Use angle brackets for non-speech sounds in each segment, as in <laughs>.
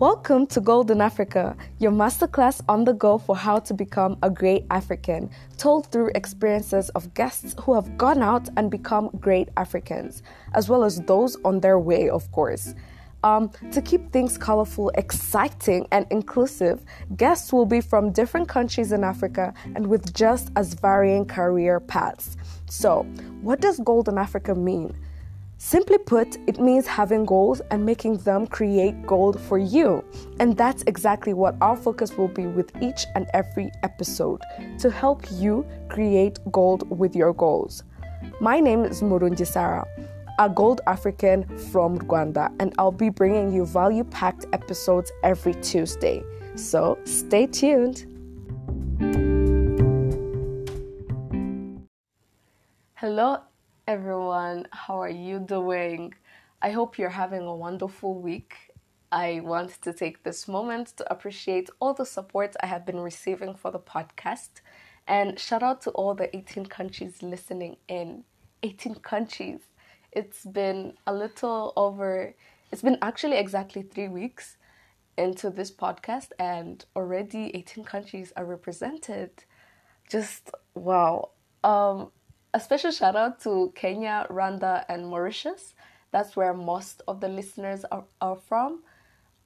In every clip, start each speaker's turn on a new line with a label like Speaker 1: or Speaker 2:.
Speaker 1: Welcome to Golden Africa, your masterclass on the go for how to become a great African, told through experiences of guests who have gone out and become great Africans, as well as those on their way, of course. Um, to keep things colorful, exciting, and inclusive, guests will be from different countries in Africa and with just as varying career paths. So, what does Golden Africa mean? Simply put, it means having goals and making them create gold for you. And that's exactly what our focus will be with each and every episode to help you create gold with your goals. My name is Murunji Sarah, a gold African from Rwanda, and I'll be bringing you value packed episodes every Tuesday. So stay tuned. Hello, everyone. How are you doing? I hope you're having a wonderful week. I want to take this moment to appreciate all the support I have been receiving for the podcast and shout out to all the 18 countries listening in. 18 countries. It's been a little over, it's been actually exactly three weeks into this podcast, and already 18 countries are represented. Just wow. Um, a special shout out to Kenya, Rwanda, and Mauritius. That's where most of the listeners are, are from.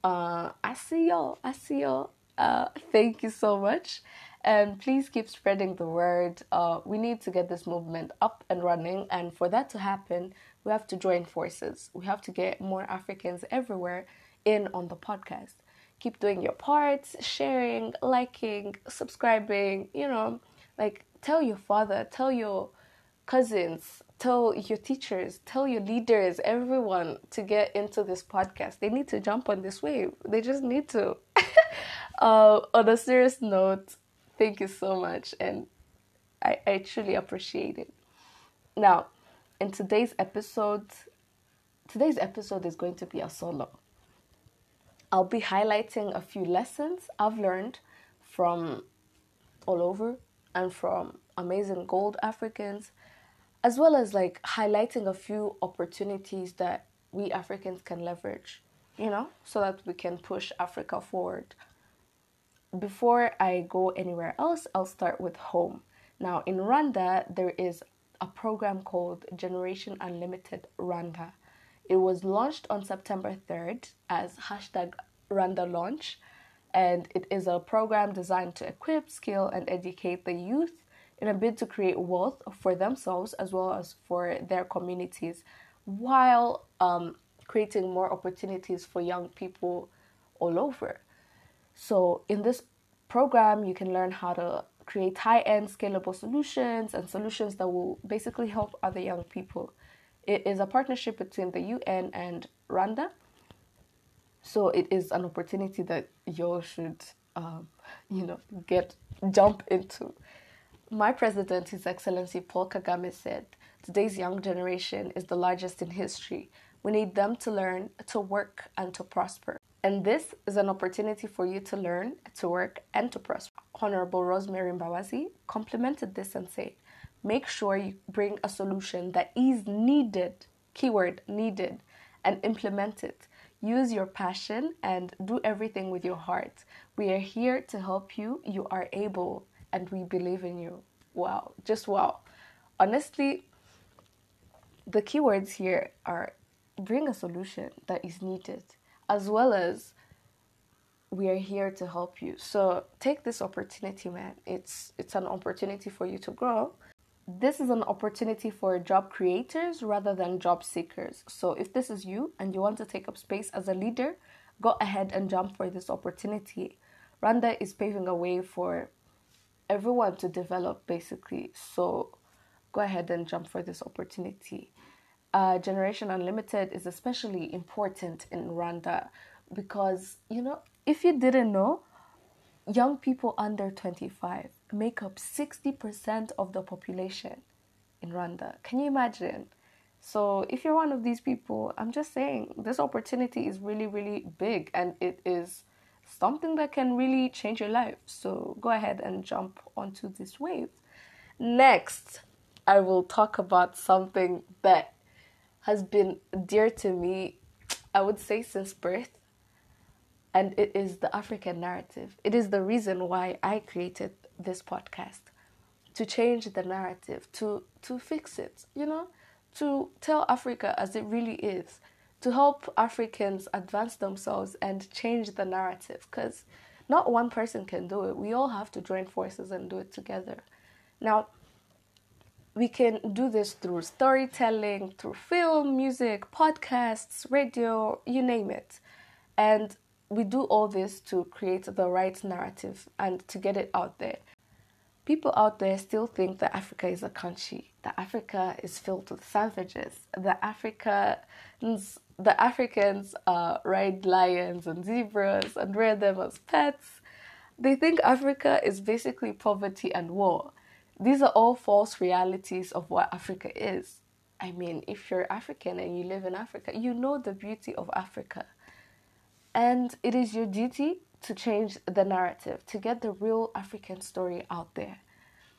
Speaker 1: Uh, I see y'all. I see y'all. Uh, thank you so much. And please keep spreading the word. Uh, we need to get this movement up and running. And for that to happen, we have to join forces. We have to get more Africans everywhere in on the podcast. Keep doing your parts, sharing, liking, subscribing, you know, like tell your father, tell your cousins, tell your teachers, tell your leaders, everyone to get into this podcast. They need to jump on this wave. They just need to. <laughs> uh, on a serious note, thank you so much, and I, I truly appreciate it. Now, in today's episode, today's episode is going to be a solo. I'll be highlighting a few lessons I've learned from all over and from amazing gold Africans as well as like highlighting a few opportunities that we Africans can leverage, you know, so that we can push Africa forward. Before I go anywhere else, I'll start with home. Now, in Rwanda, there is a program called Generation Unlimited Rwanda. It was launched on September 3rd as hashtag Rwanda launch, and it is a program designed to equip, skill, and educate the youth in a bid to create wealth for themselves as well as for their communities while um, creating more opportunities for young people all over. So, in this program, you can learn how to create high end scalable solutions and solutions that will basically help other young people. It is a partnership between the UN and Rwanda. So, it is an opportunity that you all should, um, you know, get jump into. My president, His Excellency Paul Kagame, said, Today's young generation is the largest in history. We need them to learn, to work, and to prosper. And this is an opportunity for you to learn, to work, and to prosper. Honorable Rosemary Mbabazi complemented this and said, Make sure you bring a solution that is needed, keyword needed, and implement it. Use your passion and do everything with your heart. We are here to help you. You are able and we believe in you. Wow, just wow. Honestly, the keywords here are bring a solution that is needed, as well as we are here to help you. So take this opportunity, man. It's it's an opportunity for you to grow. This is an opportunity for job creators rather than job seekers. So if this is you and you want to take up space as a leader, go ahead and jump for this opportunity. Rwanda is paving a way for everyone to develop basically. So go ahead and jump for this opportunity. Uh, Generation Unlimited is especially important in Rwanda because, you know, if you didn't know, young people under 25 make up 60% of the population in Rwanda. Can you imagine? So, if you're one of these people, I'm just saying this opportunity is really, really big and it is something that can really change your life. So go ahead and jump onto this wave. Next, I will talk about something that has been dear to me, I would say, since birth. And it is the African narrative. It is the reason why I created this podcast to change the narrative, to, to fix it, you know, to tell Africa as it really is, to help Africans advance themselves and change the narrative. Because not one person can do it. We all have to join forces and do it together. Now, we can do this through storytelling, through film, music, podcasts, radio, you name it. And we do all this to create the right narrative and to get it out there. People out there still think that Africa is a country, that Africa is filled with savages, that Africans, the Africans uh, ride lions and zebras and rear them as pets. They think Africa is basically poverty and war. These are all false realities of what Africa is. I mean, if you're African and you live in Africa, you know the beauty of Africa. And it is your duty to change the narrative, to get the real African story out there.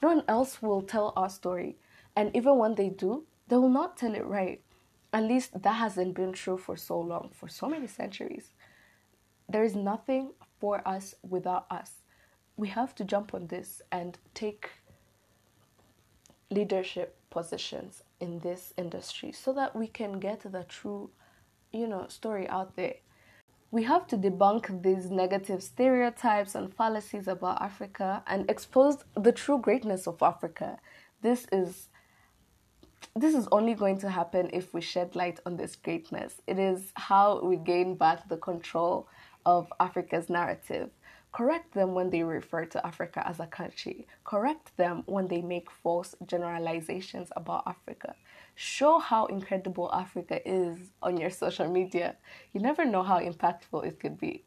Speaker 1: No one else will tell our story. And even when they do, they will not tell it right. At least that hasn't been true for so long, for so many centuries. There is nothing for us without us. We have to jump on this and take leadership positions in this industry so that we can get the true, you know, story out there. We have to debunk these negative stereotypes and fallacies about Africa and expose the true greatness of Africa. This is this is only going to happen if we shed light on this greatness. It is how we gain back the control of Africa's narrative. Correct them when they refer to Africa as a country. Correct them when they make false generalizations about Africa. Show how incredible Africa is on your social media. You never know how impactful it could be.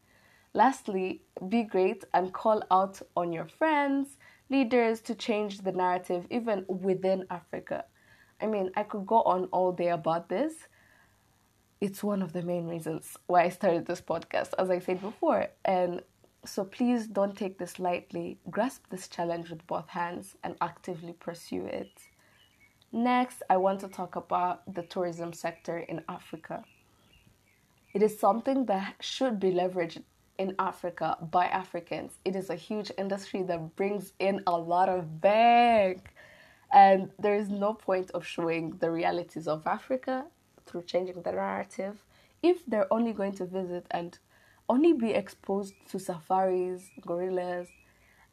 Speaker 1: Lastly, be great and call out on your friends, leaders to change the narrative even within Africa. I mean, I could go on all day about this. It's one of the main reasons why I started this podcast, as I said before. And so please don't take this lightly. Grasp this challenge with both hands and actively pursue it. Next, I want to talk about the tourism sector in Africa. It is something that should be leveraged in Africa by Africans. It is a huge industry that brings in a lot of bank. And there is no point of showing the realities of Africa through changing the narrative if they're only going to visit and only be exposed to safaris, gorillas,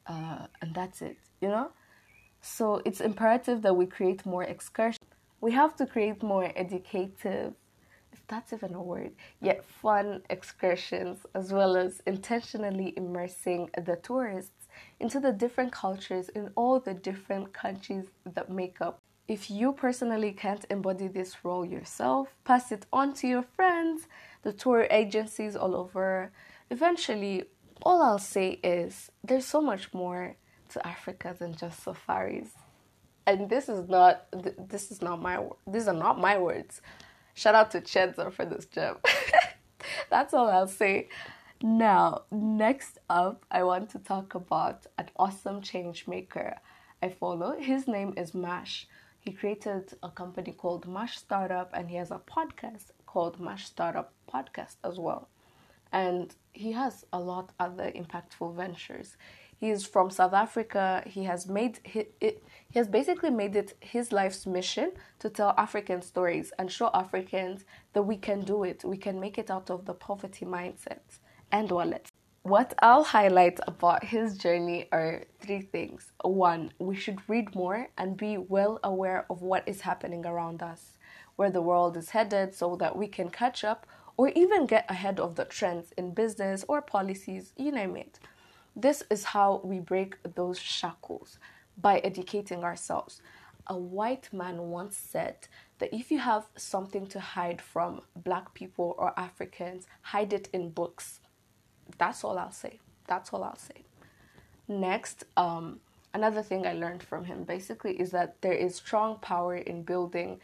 Speaker 1: uh, and that's it, you know? So it's imperative that we create more excursions. We have to create more educative, if that's even a word, yet fun excursions, as well as intentionally immersing the tourists into the different cultures in all the different countries that make up. If you personally can't embody this role yourself, pass it on to your friends the tour agencies all over. Eventually, all I'll say is there's so much more to Africa than just safaris. And this is not this is not my these are not my words. Shout out to Chenza for this gem. <laughs> That's all I'll say. Now, next up, I want to talk about an awesome change maker I follow. His name is Mash. He created a company called Mash Startup and he has a podcast called Mash Startup Podcast as well. And he has a lot other impactful ventures. He's from South Africa. He has made it, he has basically made it his life's mission to tell African stories and show Africans that we can do it. We can make it out of the poverty mindset and wallets. What I'll highlight about his journey are three things. One, we should read more and be well aware of what is happening around us where the world is headed so that we can catch up or even get ahead of the trends in business or policies, you name it. This is how we break those shackles by educating ourselves. A white man once said that if you have something to hide from black people or Africans, hide it in books. That's all I'll say. That's all I'll say. Next, um, another thing I learned from him basically is that there is strong power in building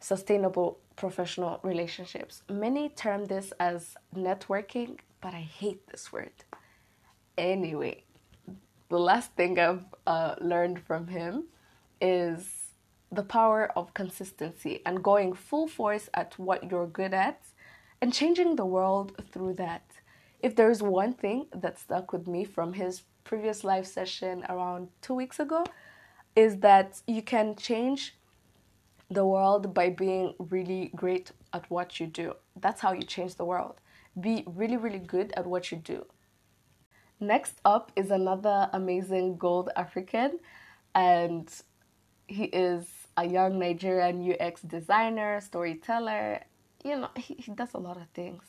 Speaker 1: sustainable professional relationships. Many term this as networking, but I hate this word. Anyway, the last thing I've uh, learned from him is the power of consistency and going full force at what you're good at and changing the world through that. If there's one thing that stuck with me from his previous live session around two weeks ago, is that you can change the world by being really great at what you do. That's how you change the world. Be really, really good at what you do. Next up is another amazing gold African, and he is a young Nigerian UX designer, storyteller. You know, he, he does a lot of things.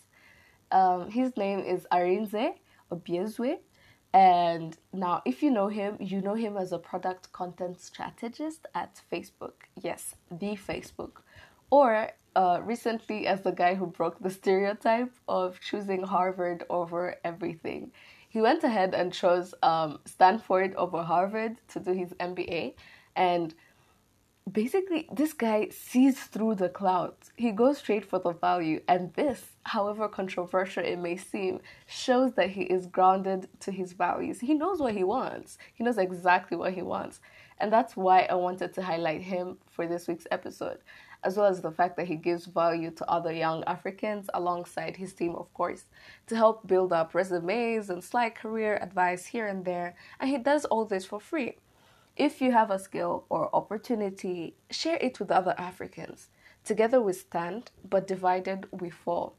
Speaker 1: Um, his name is Arinze Obiezue. And now, if you know him, you know him as a product content strategist at Facebook. Yes, the Facebook. Or uh, recently as the guy who broke the stereotype of choosing Harvard over everything. He went ahead and chose um, Stanford over Harvard to do his MBA. And basically this guy sees through the clouds. He goes straight for the value. And this however controversial it may seem shows that he is grounded to his values. He knows what he wants. He knows exactly what he wants. And that's why i wanted to highlight him for this week's episode as well as the fact that he gives value to other young africans alongside his team of course to help build up resumes and slight career advice here and there. And he does all this for free if you have a skill or opportunity, share it with other Africans. Together we stand, but divided we fall.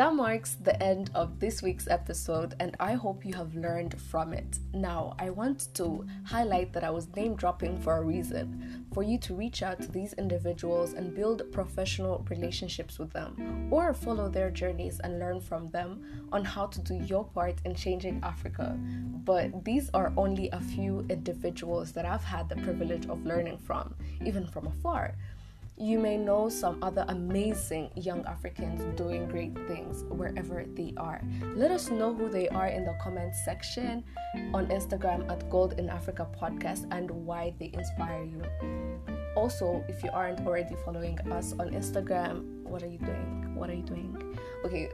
Speaker 1: That marks the end of this week's episode, and I hope you have learned from it. Now, I want to highlight that I was name dropping for a reason for you to reach out to these individuals and build professional relationships with them, or follow their journeys and learn from them on how to do your part in changing Africa. But these are only a few individuals that I've had the privilege of learning from, even from afar you may know some other amazing young Africans doing great things wherever they are. Let us know who they are in the comment section on Instagram at Gold in Africa Podcast and why they inspire you. Also, if you aren't already following us on Instagram, what are you doing? What are you doing? Okay,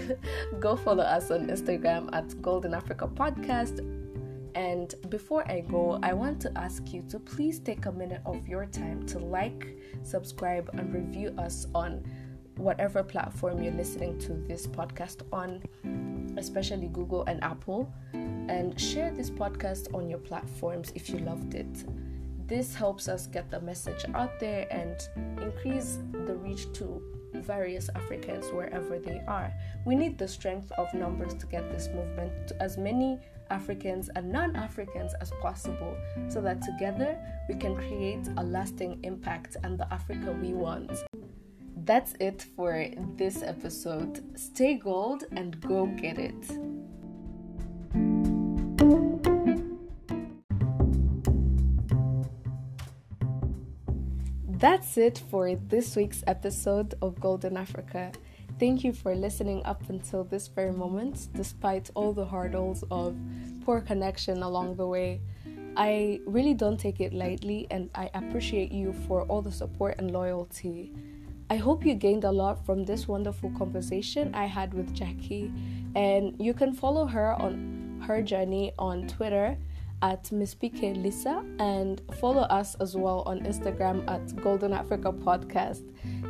Speaker 1: <laughs> go follow us on Instagram at Gold in Africa Podcast and before I go, I want to ask you to please take a minute of your time to like, subscribe, and review us on whatever platform you're listening to this podcast on, especially Google and Apple. And share this podcast on your platforms if you loved it. This helps us get the message out there and increase the reach to various Africans wherever they are. We need the strength of numbers to get this movement to as many Africans and non Africans as possible so that together we can create a lasting impact and the Africa we want. That's it for this episode. Stay gold and go get it. That's it for this week's episode of Golden Africa. Thank you for listening up until this very moment, despite all the hurdles of poor connection along the way. I really don't take it lightly, and I appreciate you for all the support and loyalty. I hope you gained a lot from this wonderful conversation I had with Jackie, and you can follow her on her journey on Twitter at Miss PK Lisa and follow us as well on Instagram at Golden Africa Podcast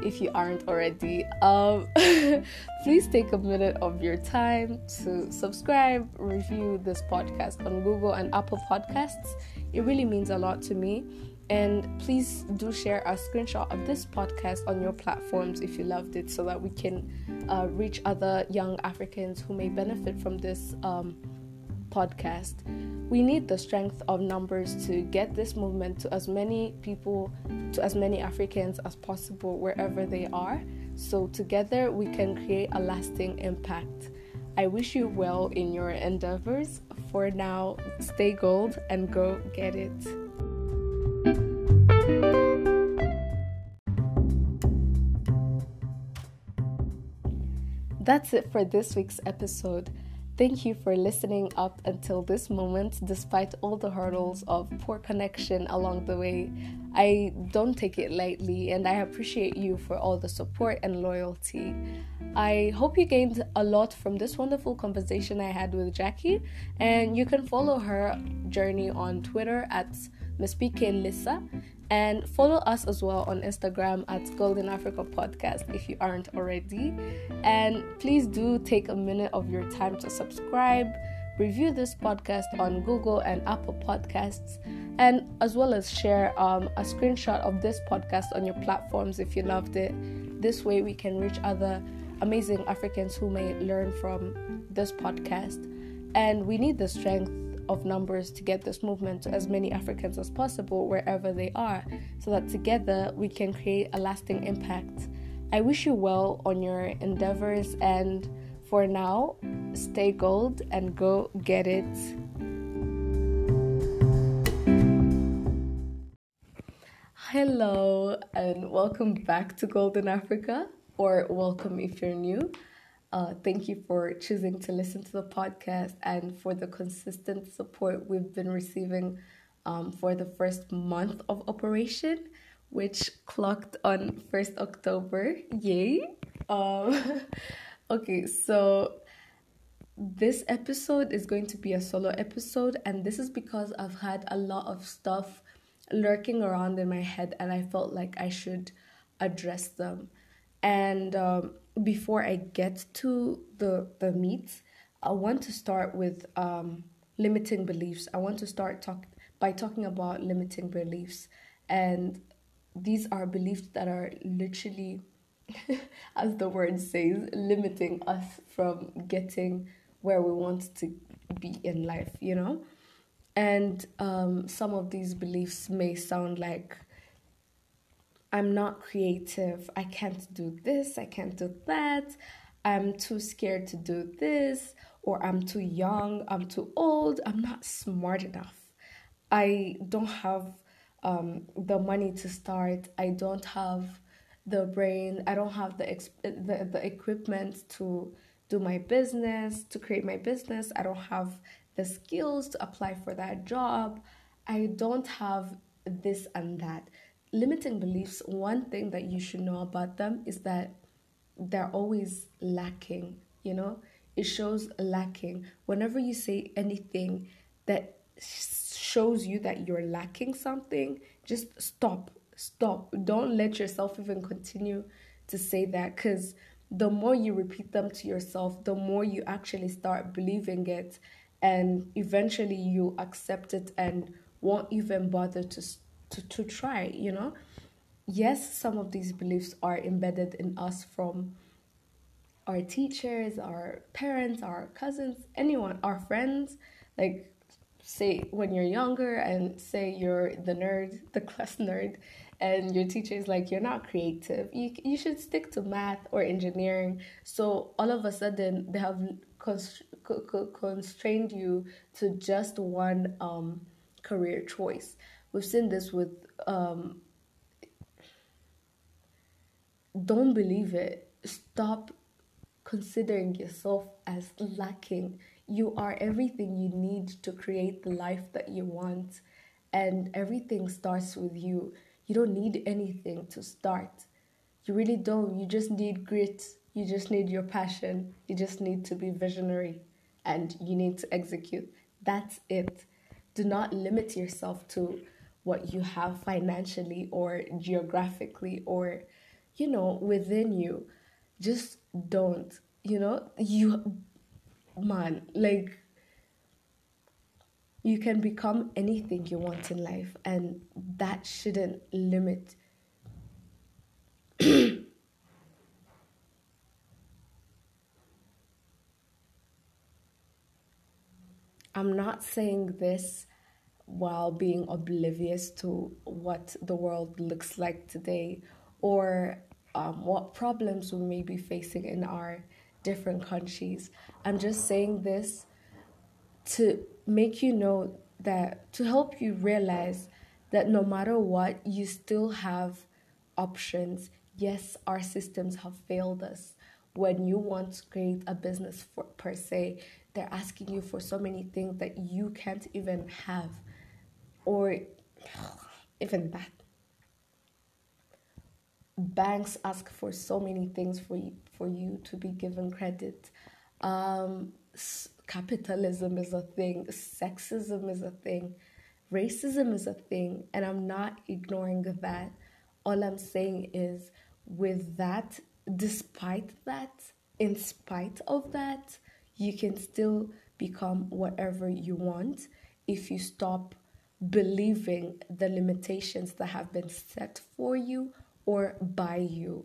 Speaker 1: if you aren't already. Um, <laughs> please take a minute of your time to subscribe, review this podcast on Google and Apple Podcasts. It really means a lot to me. And please do share a screenshot of this podcast on your platforms if you loved it so that we can uh, reach other young Africans who may benefit from this. Um, podcast. We need the strength of numbers to get this movement to as many people, to as many Africans as possible wherever they are. So, together we can create a lasting impact. I wish you well in your endeavors. For now, stay gold and go get it. That's it for this week's episode. Thank you for listening up until this moment, despite all the hurdles of poor connection along the way. I don't take it lightly, and I appreciate you for all the support and loyalty. I hope you gained a lot from this wonderful conversation I had with Jackie, and you can follow her journey on Twitter at Miss PK Lissa. And follow us as well on Instagram at Golden Africa Podcast if you aren't already. And please do take a minute of your time to subscribe, review this podcast on Google and Apple Podcasts, and as well as share um, a screenshot of this podcast on your platforms if you loved it. This way, we can reach other amazing Africans who may learn from this podcast. And we need the strength of numbers to get this movement to as many Africans as possible wherever they are, so that together we can create a lasting impact. I wish you well on your endeavors, and for now, stay gold and go get it. Hello, and welcome back to Golden Africa, or welcome if you're new. Uh, thank you for choosing to listen to the podcast and for the consistent support we've been receiving um, for the first month of operation, which clocked on 1st October. Yay! Um, <laughs> okay, so this episode is going to be a solo episode, and this is because I've had a lot of stuff lurking around in my head, and I felt like I should address them. And um, before I get to the the meat, I want to start with um, limiting beliefs. I want to start talk by talking about limiting beliefs, and these are beliefs that are literally, <laughs> as the word says, limiting us from getting where we want to be in life. You know, and um, some of these beliefs may sound like I'm not creative. I can't do this. I can't do that. I'm too scared to do this. Or I'm too young. I'm too old. I'm not smart enough. I don't have um, the money to start. I don't have the brain. I don't have the, exp- the the equipment to do my business, to create my business. I don't have the skills to apply for that job. I don't have this and that limiting beliefs, one thing that you should know about them is that they're always lacking, you know? It shows lacking. Whenever you say anything that shows you that you're lacking something, just stop. Stop. Don't let yourself even continue to say that because the more you repeat them to yourself, the more you actually start believing it, and eventually you accept it and won't even bother to to, to try, you know? Yes, some of these beliefs are embedded in us from our teachers, our parents, our cousins, anyone, our friends. Like, say, when you're younger and say you're the nerd, <laughs> the class nerd, and your teacher is like, you're not creative, you, you should stick to math or engineering. So, all of a sudden, they have constrained you to just one um, career choice. We've seen this with um, don't believe it. Stop considering yourself as lacking. You are everything you need to create the life that you want, and everything starts with you. You don't need anything to start. You really don't. You just need grit. You just need your passion. You just need to be visionary and you need to execute. That's it. Do not limit yourself to what you have financially or geographically or you know within you. Just don't you know you man like you can become anything you want in life and that shouldn't limit <clears throat> I'm not saying this while being oblivious to what the world looks like today or um, what problems we may be facing in our different countries. I'm just saying this to make you know that, to help you realize that no matter what, you still have options. Yes, our systems have failed us. When you want to create a business for, per se, they're asking you for so many things that you can't even have or even that. Banks ask for so many things for you, for you to be given credit. Um, capitalism is a thing, sexism is a thing, racism is a thing, and I'm not ignoring that. All I'm saying is, with that, despite that, in spite of that, you can still become whatever you want if you stop believing the limitations that have been set for you or by you.